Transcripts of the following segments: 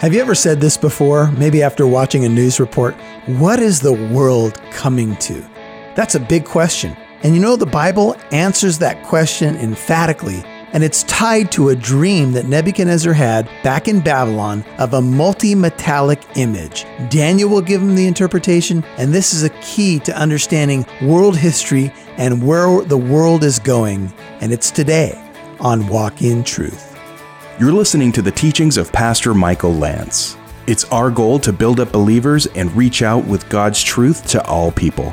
Have you ever said this before, maybe after watching a news report? What is the world coming to? That's a big question. And you know, the Bible answers that question emphatically, and it's tied to a dream that Nebuchadnezzar had back in Babylon of a multi metallic image. Daniel will give him the interpretation, and this is a key to understanding world history and where the world is going. And it's today on Walk in Truth. You're listening to the teachings of Pastor Michael Lance. It's our goal to build up believers and reach out with God's truth to all people.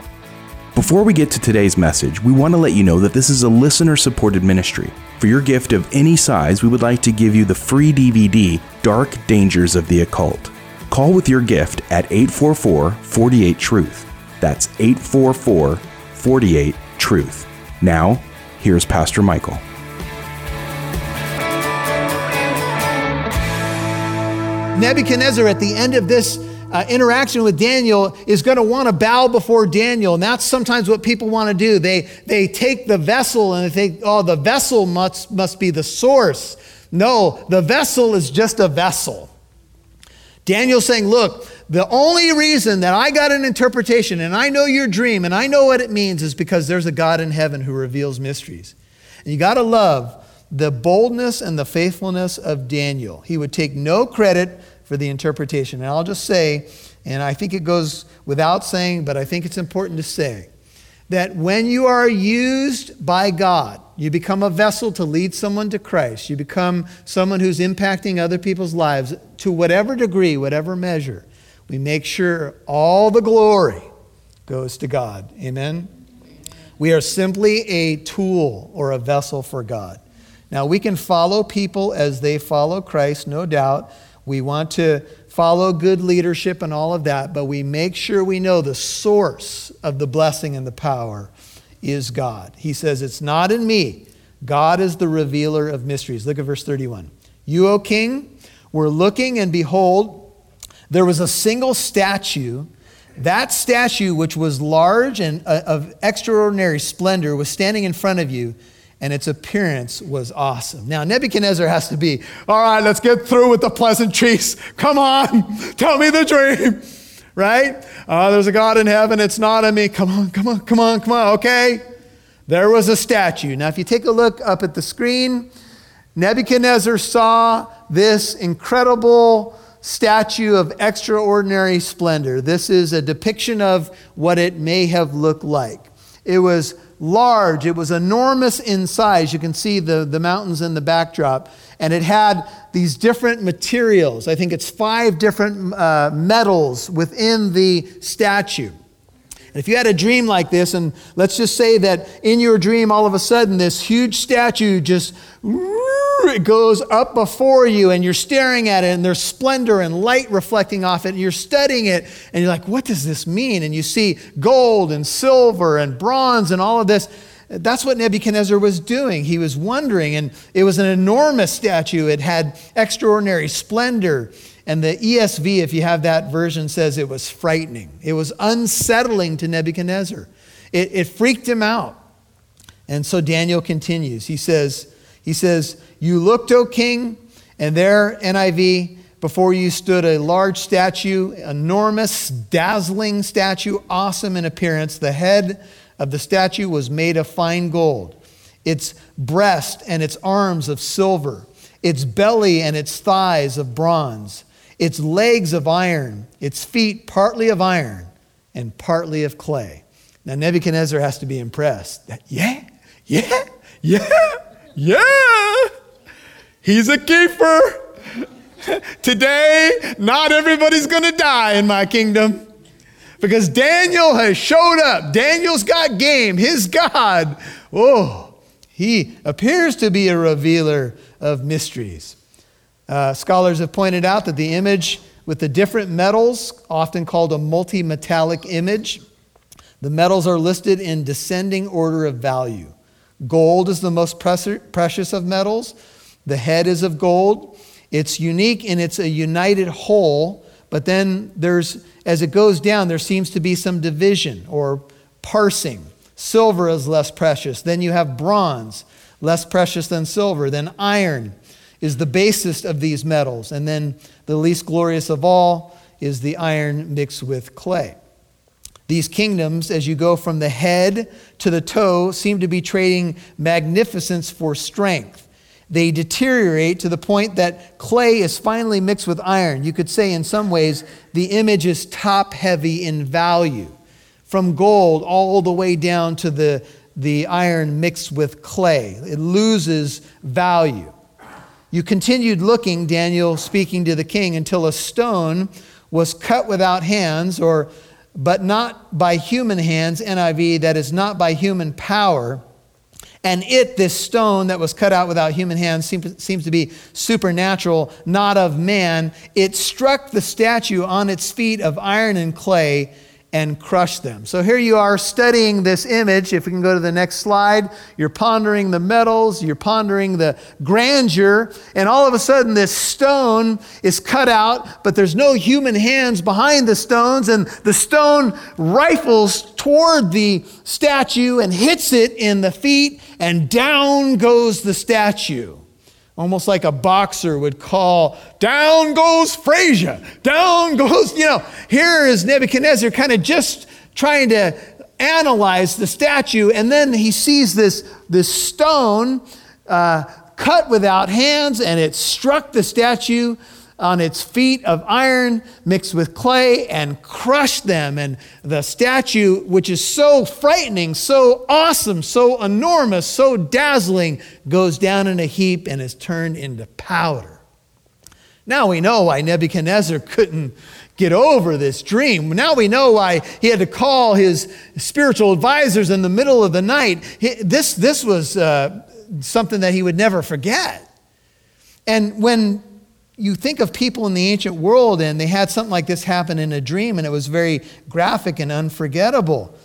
Before we get to today's message, we want to let you know that this is a listener supported ministry. For your gift of any size, we would like to give you the free DVD, Dark Dangers of the Occult. Call with your gift at 844 48 Truth. That's 844 48 Truth. Now, here's Pastor Michael. Nebuchadnezzar, at the end of this uh, interaction with Daniel, is going to want to bow before Daniel. And that's sometimes what people want to do. They, they take the vessel and they think, oh, the vessel must, must be the source. No, the vessel is just a vessel. Daniel's saying, look, the only reason that I got an interpretation and I know your dream and I know what it means is because there's a God in heaven who reveals mysteries. And you got to love the boldness and the faithfulness of Daniel. He would take no credit for the interpretation. And I'll just say, and I think it goes without saying, but I think it's important to say, that when you are used by God, you become a vessel to lead someone to Christ. You become someone who's impacting other people's lives to whatever degree, whatever measure. We make sure all the glory goes to God. Amen? We are simply a tool or a vessel for God. Now, we can follow people as they follow Christ, no doubt. We want to follow good leadership and all of that, but we make sure we know the source of the blessing and the power is God. He says, It's not in me. God is the revealer of mysteries. Look at verse 31. You, O king, were looking, and behold, there was a single statue. That statue, which was large and uh, of extraordinary splendor, was standing in front of you and its appearance was awesome. Now, Nebuchadnezzar has to be, all right, let's get through with the pleasantries. Come on, tell me the dream, right? Uh, there's a God in heaven, it's not in me. Come on, come on, come on, come on, okay? There was a statue. Now, if you take a look up at the screen, Nebuchadnezzar saw this incredible statue of extraordinary splendor. This is a depiction of what it may have looked like. It was large, it was enormous in size. You can see the, the mountains in the backdrop. And it had these different materials. I think it's five different uh, metals within the statue. And if you had a dream like this, and let's just say that in your dream, all of a sudden, this huge statue just it goes up before you and you're staring at it and there's splendor and light reflecting off it and you're studying it and you're like, what does this mean? And you see gold and silver and bronze and all of this. That's what Nebuchadnezzar was doing. He was wondering, and it was an enormous statue. It had extraordinary splendor. And the ESV, if you have that version, says it was frightening. It was unsettling to Nebuchadnezzar. It, it freaked him out. And so Daniel continues. He says, he says, You looked, O king, and there, NIV, before you stood a large statue, enormous, dazzling statue, awesome in appearance. The head of the statue was made of fine gold, its breast and its arms of silver, its belly and its thighs of bronze, its legs of iron, its feet partly of iron and partly of clay. Now, Nebuchadnezzar has to be impressed. Yeah, yeah, yeah. Yeah, he's a keeper. Today, not everybody's going to die in my kingdom because Daniel has showed up. Daniel's got game. His God, oh, he appears to be a revealer of mysteries. Uh, scholars have pointed out that the image with the different metals, often called a multi metallic image, the metals are listed in descending order of value. Gold is the most precious of metals. The head is of gold. It's unique and it's a united whole, but then there's, as it goes down, there seems to be some division or parsing. Silver is less precious. Then you have bronze, less precious than silver. Then iron is the basest of these metals. And then the least glorious of all is the iron mixed with clay. These kingdoms, as you go from the head to the toe, seem to be trading magnificence for strength. They deteriorate to the point that clay is finally mixed with iron. You could say, in some ways, the image is top heavy in value, from gold all the way down to the, the iron mixed with clay. It loses value. You continued looking, Daniel speaking to the king, until a stone was cut without hands, or but not by human hands, NIV, that is not by human power. And it, this stone that was cut out without human hands, seems, seems to be supernatural, not of man. It struck the statue on its feet of iron and clay and crushed them. So here you are studying this image. If we can go to the next slide, you're pondering the metals, you're pondering the grandeur, and all of a sudden this stone is cut out, but there's no human hands behind the stones, and the stone rifles toward the statue and hits it in the feet, and down goes the statue. Almost like a boxer would call, down goes Frazier, down goes, you know, here is Nebuchadnezzar kind of just trying to analyze the statue, and then he sees this, this stone uh, cut without hands, and it struck the statue on its feet of iron mixed with clay and crushed them. And the statue, which is so frightening, so awesome, so enormous, so dazzling, goes down in a heap and is turned into powder. Now we know why Nebuchadnezzar couldn't get over this dream. Now we know why he had to call his spiritual advisors in the middle of the night. This, this was uh, something that he would never forget. And when you think of people in the ancient world and they had something like this happen in a dream and it was very graphic and unforgettable.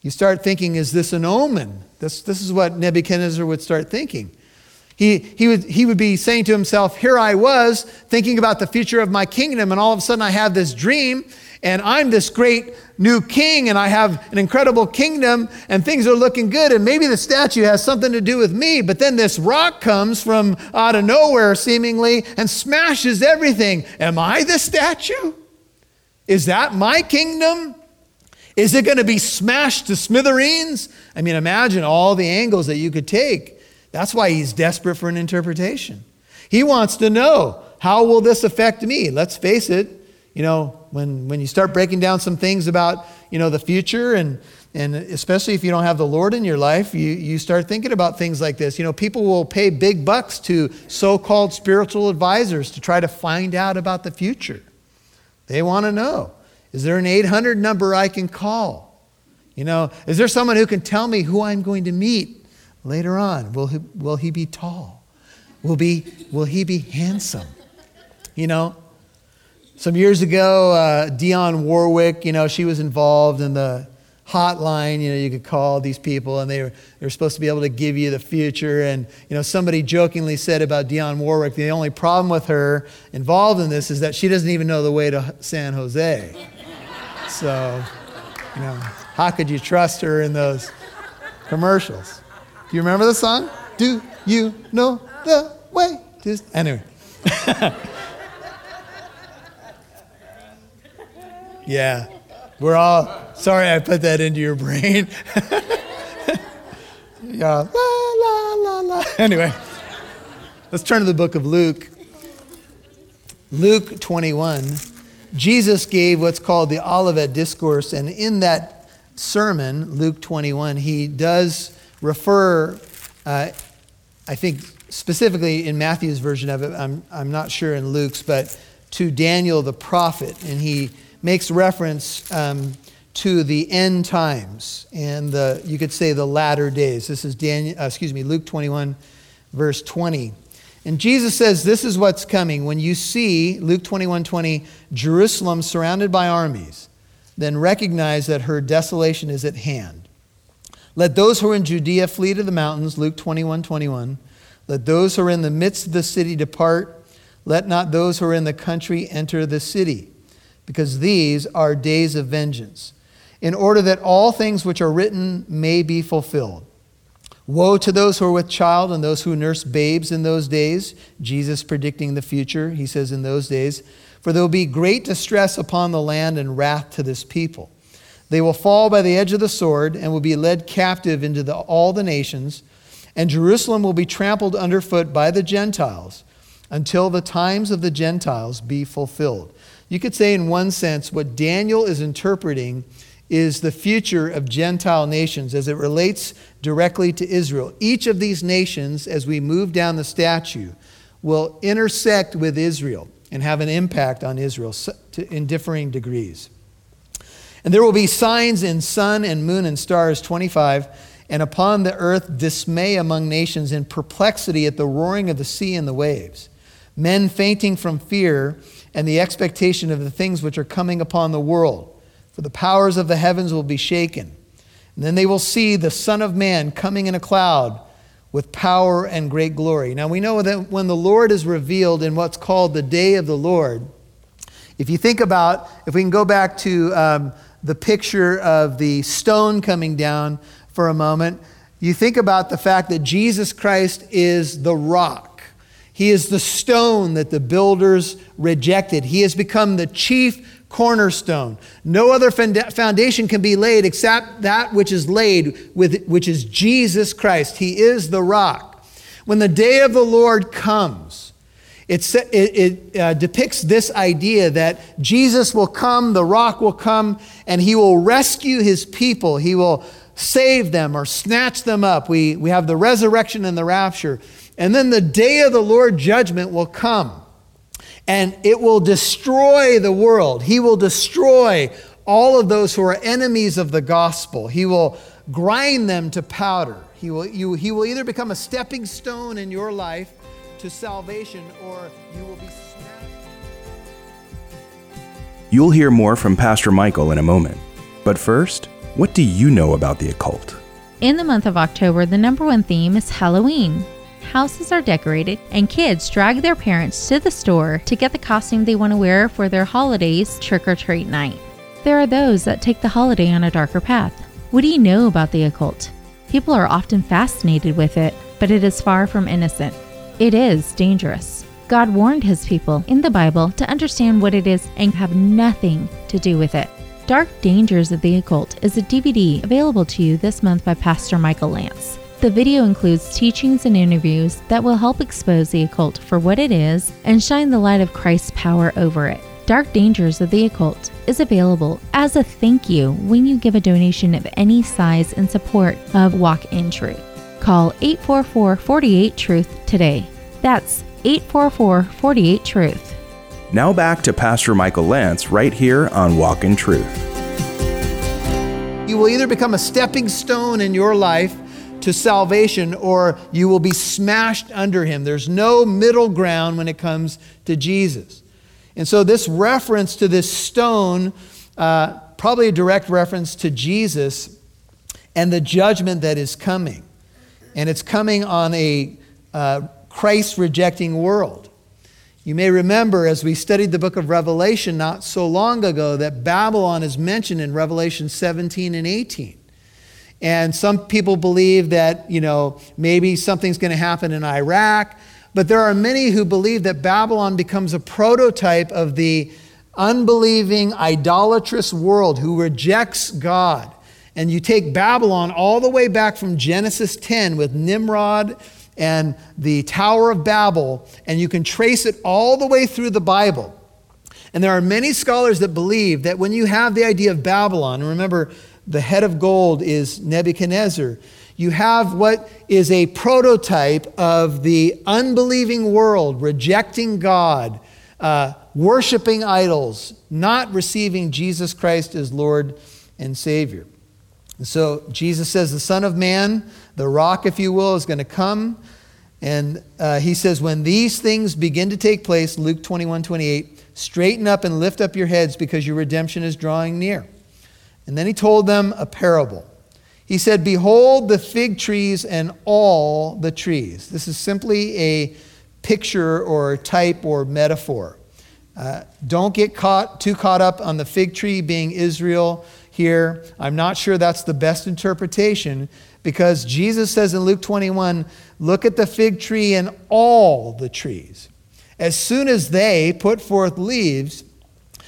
You start thinking, is this an omen? This, this is what Nebuchadnezzar would start thinking. He, he, would, he would be saying to himself, Here I was thinking about the future of my kingdom, and all of a sudden I have this dream, and I'm this great new king and I have an incredible kingdom and things are looking good and maybe the statue has something to do with me, but then this rock comes from out of nowhere seemingly and smashes everything. Am I the statue? Is that my kingdom? Is it going to be smashed to smithereens? I mean, imagine all the angles that you could take. That's why he's desperate for an interpretation. He wants to know how will this affect me? Let's face it, you know, when, when you start breaking down some things about, you know, the future and, and especially if you don't have the Lord in your life, you, you start thinking about things like this. You know, people will pay big bucks to so called spiritual advisors to try to find out about the future. They want to know is there an 800 number I can call? You know, is there someone who can tell me who I'm going to meet later on? Will he, will he be tall? Will, be, will he be handsome? You know, some years ago, uh, Dionne Warwick, you know, she was involved in the hotline. You know, you could call these people, and they were, they were supposed to be able to give you the future. And you know, somebody jokingly said about Dionne Warwick, the only problem with her involved in this is that she doesn't even know the way to San Jose. So, you know, how could you trust her in those commercials? Do you remember the song? Do you know the way? To... Anyway. Yeah. We're all sorry I put that into your brain. yeah. La la la la. Anyway, let's turn to the book of Luke. Luke 21. Jesus gave what's called the Olivet Discourse, and in that sermon, Luke 21, he does refer, uh, I think specifically in Matthew's version of it, I'm, I'm not sure in Luke's, but to Daniel the prophet, and he makes reference um, to the end times and the, you could say the latter days. This is Daniel, uh, excuse me, Luke 21, verse 20. And Jesus says, This is what's coming. When you see, Luke 21 20, Jerusalem surrounded by armies, then recognize that her desolation is at hand. Let those who are in Judea flee to the mountains, Luke 21 21. Let those who are in the midst of the city depart. Let not those who are in the country enter the city because these are days of vengeance, in order that all things which are written may be fulfilled. Woe to those who are with child and those who nurse babes in those days. Jesus predicting the future, he says, in those days. For there will be great distress upon the land and wrath to this people. They will fall by the edge of the sword and will be led captive into the, all the nations, and Jerusalem will be trampled underfoot by the Gentiles until the times of the Gentiles be fulfilled. You could say, in one sense, what Daniel is interpreting is the future of Gentile nations as it relates directly to Israel. Each of these nations, as we move down the statue, will intersect with Israel and have an impact on Israel in differing degrees. And there will be signs in sun and moon and stars, 25, and upon the earth dismay among nations in perplexity at the roaring of the sea and the waves. Men fainting from fear and the expectation of the things which are coming upon the world for the powers of the heavens will be shaken. And then they will see the Son of Man coming in a cloud with power and great glory. Now we know that when the Lord is revealed in what's called the day of the Lord, if you think about, if we can go back to um, the picture of the stone coming down for a moment, you think about the fact that Jesus Christ is the rock. He is the stone that the builders rejected. He has become the chief cornerstone. No other foundation can be laid except that which is laid with which is Jesus Christ. He is the rock. When the day of the Lord comes, it, it uh, depicts this idea that Jesus will come, the rock will come, and he will rescue his people. He will save them or snatch them up. We, we have the resurrection and the rapture. And then the day of the Lord judgment will come and it will destroy the world. He will destroy all of those who are enemies of the gospel. He will grind them to powder. He will, you, he will either become a stepping stone in your life to salvation or you will be smashed. You'll hear more from Pastor Michael in a moment. But first, what do you know about the occult? In the month of October, the number one theme is Halloween houses are decorated, and kids drag their parents to the store to get the costume they want to wear for their holidays trick or treat night. There are those that take the holiday on a darker path. What do you know about the occult? People are often fascinated with it, but it is far from innocent. It is dangerous. God warned his people in the Bible to understand what it is and have nothing to do with it. Dark Dangers of the Occult is a DVD available to you this month by Pastor Michael Lance. The video includes teachings and interviews that will help expose the occult for what it is and shine the light of Christ's power over it. Dark Dangers of the Occult is available as a thank you when you give a donation of any size in support of Walk in Truth. Call 844 48 Truth today. That's 844 48 Truth. Now back to Pastor Michael Lance right here on Walk in Truth. You will either become a stepping stone in your life to salvation or you will be smashed under him. There's no middle ground when it comes to Jesus. And so, this reference to this stone, uh, probably a direct reference to Jesus and the judgment that is coming. And it's coming on a uh, Christ rejecting world. You may remember as we studied the book of Revelation not so long ago that Babylon is mentioned in Revelation 17 and 18. And some people believe that, you know, maybe something's going to happen in Iraq. But there are many who believe that Babylon becomes a prototype of the unbelieving, idolatrous world who rejects God. And you take Babylon all the way back from Genesis 10 with Nimrod and the Tower of Babel, and you can trace it all the way through the Bible. And there are many scholars that believe that when you have the idea of Babylon, remember, the head of gold is Nebuchadnezzar. You have what is a prototype of the unbelieving world, rejecting God, uh, worshiping idols, not receiving Jesus Christ as Lord and Savior. And so Jesus says, The Son of Man, the rock, if you will, is going to come. And uh, he says, When these things begin to take place, Luke 21 28, straighten up and lift up your heads because your redemption is drawing near. And then he told them a parable. He said, Behold the fig trees and all the trees. This is simply a picture or type or metaphor. Uh, don't get caught too caught up on the fig tree being Israel. here. I'm not sure that's the best interpretation because Jesus says in Luke 21 look at the fig tree and all the trees. As soon as they put forth leaves,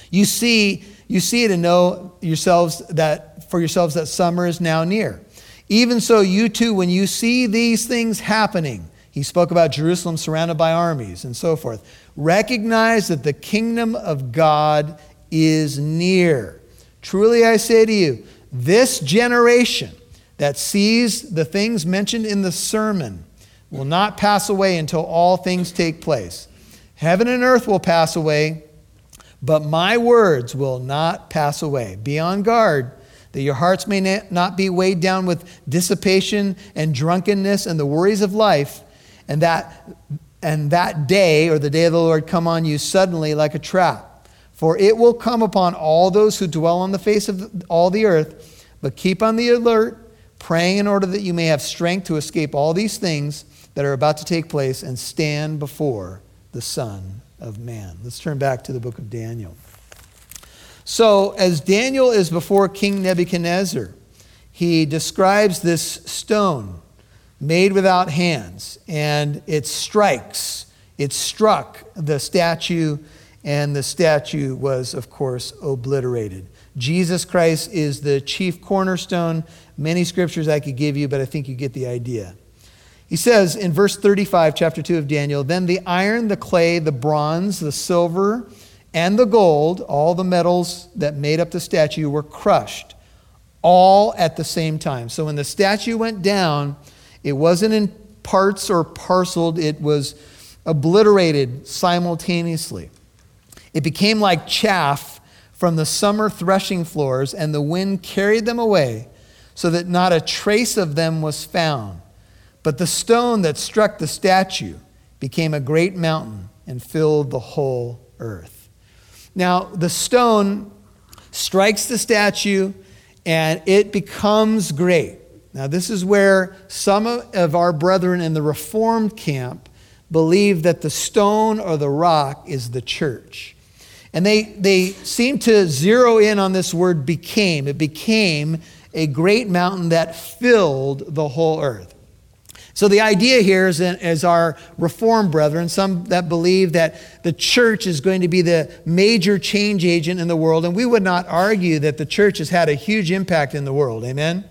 you see, you see it and know yourselves that for yourselves that summer is now near. Even so, you too, when you see these things happening, he spoke about Jerusalem surrounded by armies and so forth. Recognize that the kingdom of God is near. Truly I say to you, this generation that sees the things mentioned in the sermon will not pass away until all things take place. Heaven and earth will pass away, but my words will not pass away. Be on guard that your hearts may not be weighed down with dissipation and drunkenness and the worries of life, and that, and that day or the day of the Lord come on you suddenly like a trap. For it will come upon all those who dwell on the face of all the earth, but keep on the alert praying in order that you may have strength to escape all these things that are about to take place and stand before the Son of Man. Let's turn back to the book of Daniel. So, as Daniel is before King Nebuchadnezzar, he describes this stone made without hands, and it strikes, it struck the statue, and the statue was, of course, obliterated. Jesus Christ is the chief cornerstone. Many scriptures I could give you, but I think you get the idea. He says in verse 35, chapter 2 of Daniel Then the iron, the clay, the bronze, the silver, and the gold, all the metals that made up the statue, were crushed, all at the same time. So when the statue went down, it wasn't in parts or parceled, it was obliterated simultaneously. It became like chaff from the summer threshing floors, and the wind carried them away, so that not a trace of them was found. But the stone that struck the statue became a great mountain and filled the whole earth. Now, the stone strikes the statue and it becomes great. Now, this is where some of our brethren in the Reformed camp believe that the stone or the rock is the church. And they, they seem to zero in on this word became. It became a great mountain that filled the whole earth. So the idea here is, as our Reformed brethren, some that believe that the church is going to be the major change agent in the world, and we would not argue that the church has had a huge impact in the world. Amen?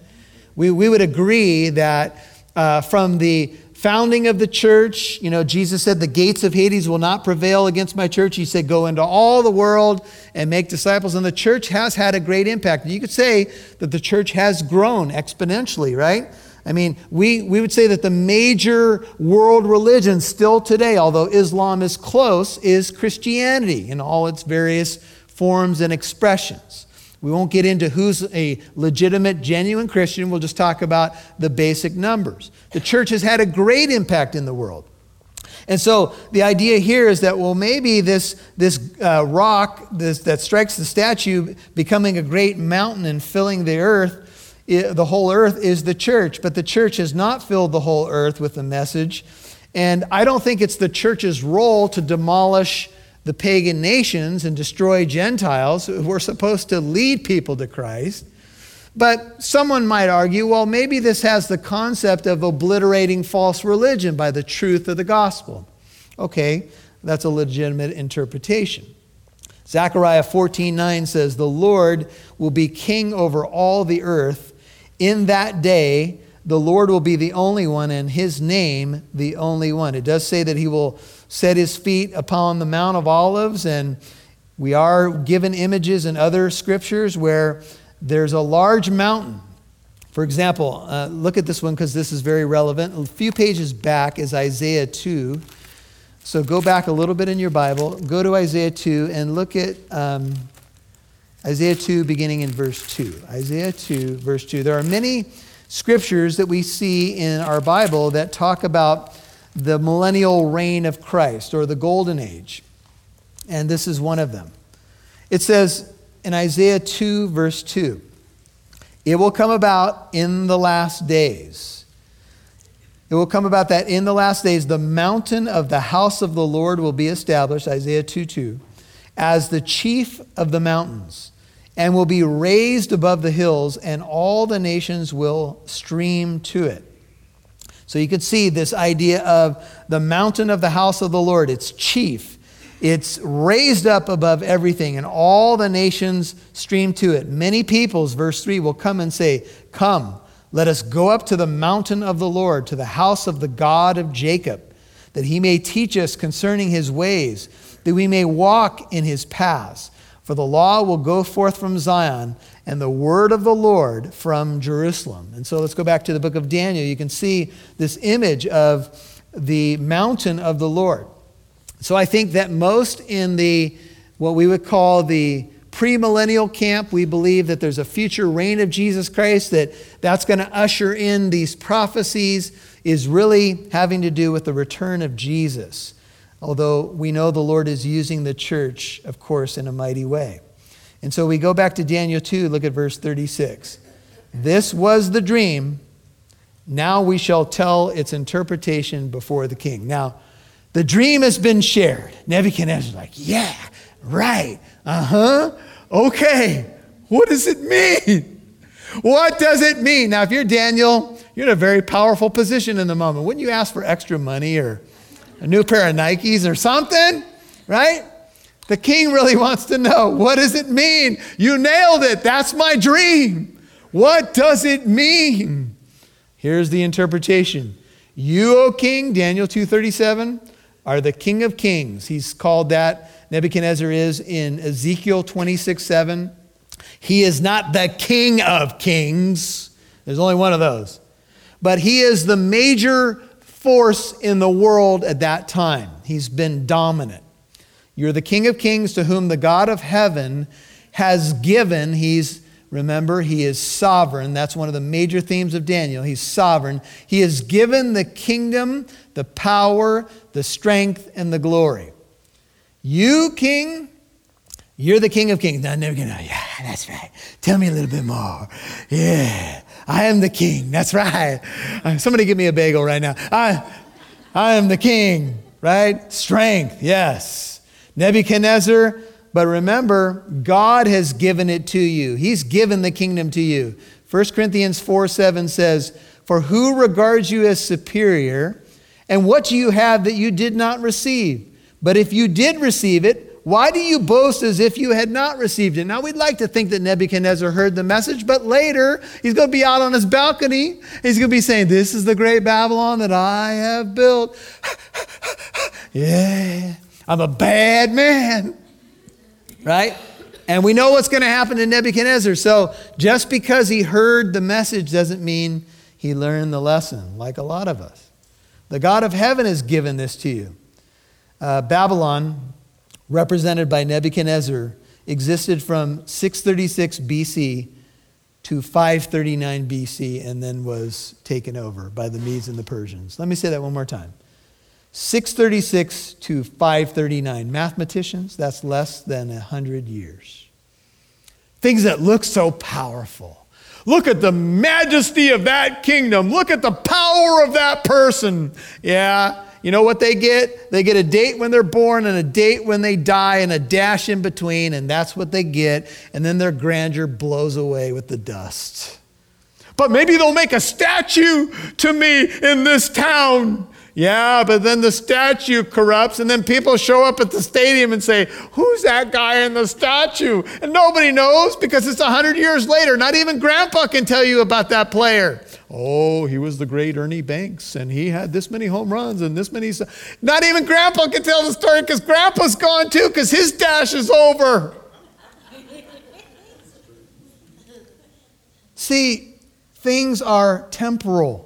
We, we would agree that uh, from the founding of the church, you know, Jesus said, The gates of Hades will not prevail against my church. He said, Go into all the world and make disciples. And the church has had a great impact. You could say that the church has grown exponentially, right? I mean, we, we would say that the major world religion still today, although Islam is close, is Christianity in all its various forms and expressions. We won't get into who's a legitimate, genuine Christian. We'll just talk about the basic numbers. The church has had a great impact in the world. And so the idea here is that, well, maybe this, this uh, rock this, that strikes the statue becoming a great mountain and filling the earth, the whole earth is the church. But the church has not filled the whole earth with the message. And I don't think it's the church's role to demolish the pagan nations and destroy Gentiles We're supposed to lead people to Christ. But someone might argue, well, maybe this has the concept of obliterating false religion by the truth of the gospel. Okay, that's a legitimate interpretation. Zechariah 14:9 says, "The Lord will be king over all the earth. In that day, the Lord will be the only one, and his name the only one." It does say that he will set his feet upon the Mount of Olives, and we are given images in other scriptures where there's a large mountain. For example, uh, look at this one because this is very relevant. A few pages back is Isaiah 2. So go back a little bit in your Bible, go to Isaiah 2, and look at um, Isaiah 2, beginning in verse 2. Isaiah 2, verse 2. There are many scriptures that we see in our Bible that talk about the millennial reign of Christ or the golden age. And this is one of them. It says in Isaiah 2, verse 2 It will come about in the last days. It will come about that in the last days the mountain of the house of the Lord will be established, Isaiah 2 2, as the chief of the mountains. And will be raised above the hills, and all the nations will stream to it. So you can see this idea of the mountain of the house of the Lord. It's chief, it's raised up above everything, and all the nations stream to it. Many peoples, verse 3, will come and say, Come, let us go up to the mountain of the Lord, to the house of the God of Jacob, that he may teach us concerning his ways, that we may walk in his paths. For the law will go forth from Zion, and the word of the Lord from Jerusalem. And so let's go back to the book of Daniel. You can see this image of the mountain of the Lord. So I think that most in the what we would call the premillennial camp, we believe that there's a future reign of Jesus Christ that that's going to usher in these prophecies is really having to do with the return of Jesus although we know the Lord is using the church, of course, in a mighty way. And so we go back to Daniel 2, look at verse 36. This was the dream. Now we shall tell its interpretation before the king. Now, the dream has been shared. Nebuchadnezzar's like, yeah, right, uh huh, okay. What does it mean? What does it mean? Now, if you're Daniel, you're in a very powerful position in the moment. Wouldn't you ask for extra money or a new pair of Nikes or something, right? The king really wants to know what does it mean? You nailed it. That's my dream. What does it mean? Here's the interpretation. You, O king, Daniel 2:37, are the king of kings. He's called that Nebuchadnezzar is in Ezekiel 26, 7. He is not the king of kings. There's only one of those. But he is the major force in the world at that time. He's been dominant. You're the King of Kings to whom the God of heaven has given. He's, remember, he is sovereign. That's one of the major themes of Daniel. He's sovereign. He has given the kingdom, the power, the strength, and the glory. You, King, you're the King of Kings. Now, gonna, yeah, that's right. Tell me a little bit more. Yeah. I am the king. That's right. Uh, somebody give me a bagel right now. I, I am the king, right? Strength, yes. Nebuchadnezzar, but remember, God has given it to you. He's given the kingdom to you. 1 Corinthians 4 7 says, For who regards you as superior, and what do you have that you did not receive? But if you did receive it, why do you boast as if you had not received it? Now, we'd like to think that Nebuchadnezzar heard the message, but later he's going to be out on his balcony. He's going to be saying, This is the great Babylon that I have built. yeah, I'm a bad man. Right? And we know what's going to happen to Nebuchadnezzar. So just because he heard the message doesn't mean he learned the lesson, like a lot of us. The God of heaven has given this to you. Uh, Babylon represented by Nebuchadnezzar, existed from 636 BC to 539 BC and then was taken over by the Medes and the Persians. Let me say that one more time. 636 to 539. Mathematicians, that's less than 100 years. Things that look so powerful. Look at the majesty of that kingdom. Look at the power of that person. Yeah, you know what they get? They get a date when they're born and a date when they die and a dash in between, and that's what they get. And then their grandeur blows away with the dust. But maybe they'll make a statue to me in this town. Yeah, but then the statue corrupts, and then people show up at the stadium and say, Who's that guy in the statue? And nobody knows because it's 100 years later. Not even grandpa can tell you about that player. Oh, he was the great Ernie Banks, and he had this many home runs and this many. Not even Grandpa can tell the story because Grandpa's gone too because his dash is over. See, things are temporal.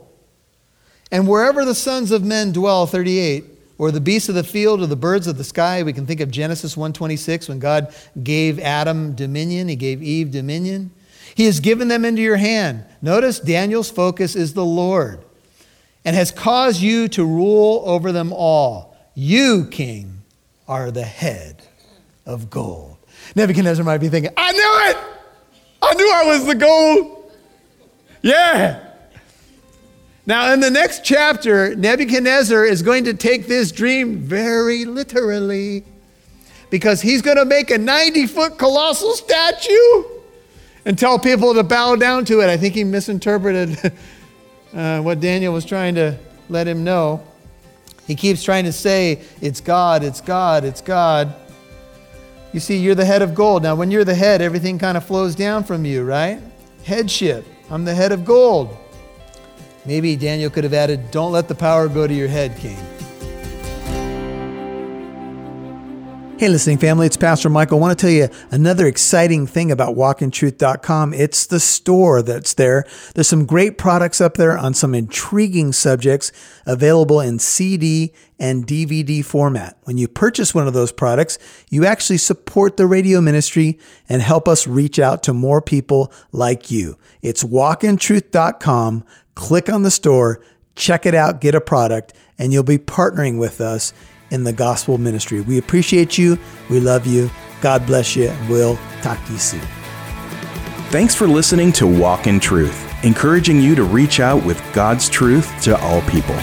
And wherever the sons of men dwell, 38, or the beasts of the field or the birds of the sky, we can think of Genesis 1:26 when God gave Adam dominion, he gave Eve dominion. He has given them into your hand. Notice Daniel's focus is the Lord and has caused you to rule over them all. You, king, are the head of gold. Nebuchadnezzar might be thinking, I knew it! I knew I was the gold. Yeah. Now, in the next chapter, Nebuchadnezzar is going to take this dream very literally because he's going to make a 90 foot colossal statue and tell people to bow down to it. I think he misinterpreted uh, what Daniel was trying to let him know. He keeps trying to say, It's God, it's God, it's God. You see, you're the head of gold. Now, when you're the head, everything kind of flows down from you, right? Headship. I'm the head of gold. Maybe Daniel could have added, Don't let the power go to your head, king. Hey, listening family, it's Pastor Michael. I want to tell you another exciting thing about walkintruth.com. It's the store that's there. There's some great products up there on some intriguing subjects available in CD and DVD format. When you purchase one of those products, you actually support the radio ministry and help us reach out to more people like you. It's walkintruth.com. Click on the store, check it out, get a product, and you'll be partnering with us in the gospel ministry. We appreciate you. We love you. God bless you. We'll talk to you soon. Thanks for listening to Walk in Truth, encouraging you to reach out with God's truth to all people.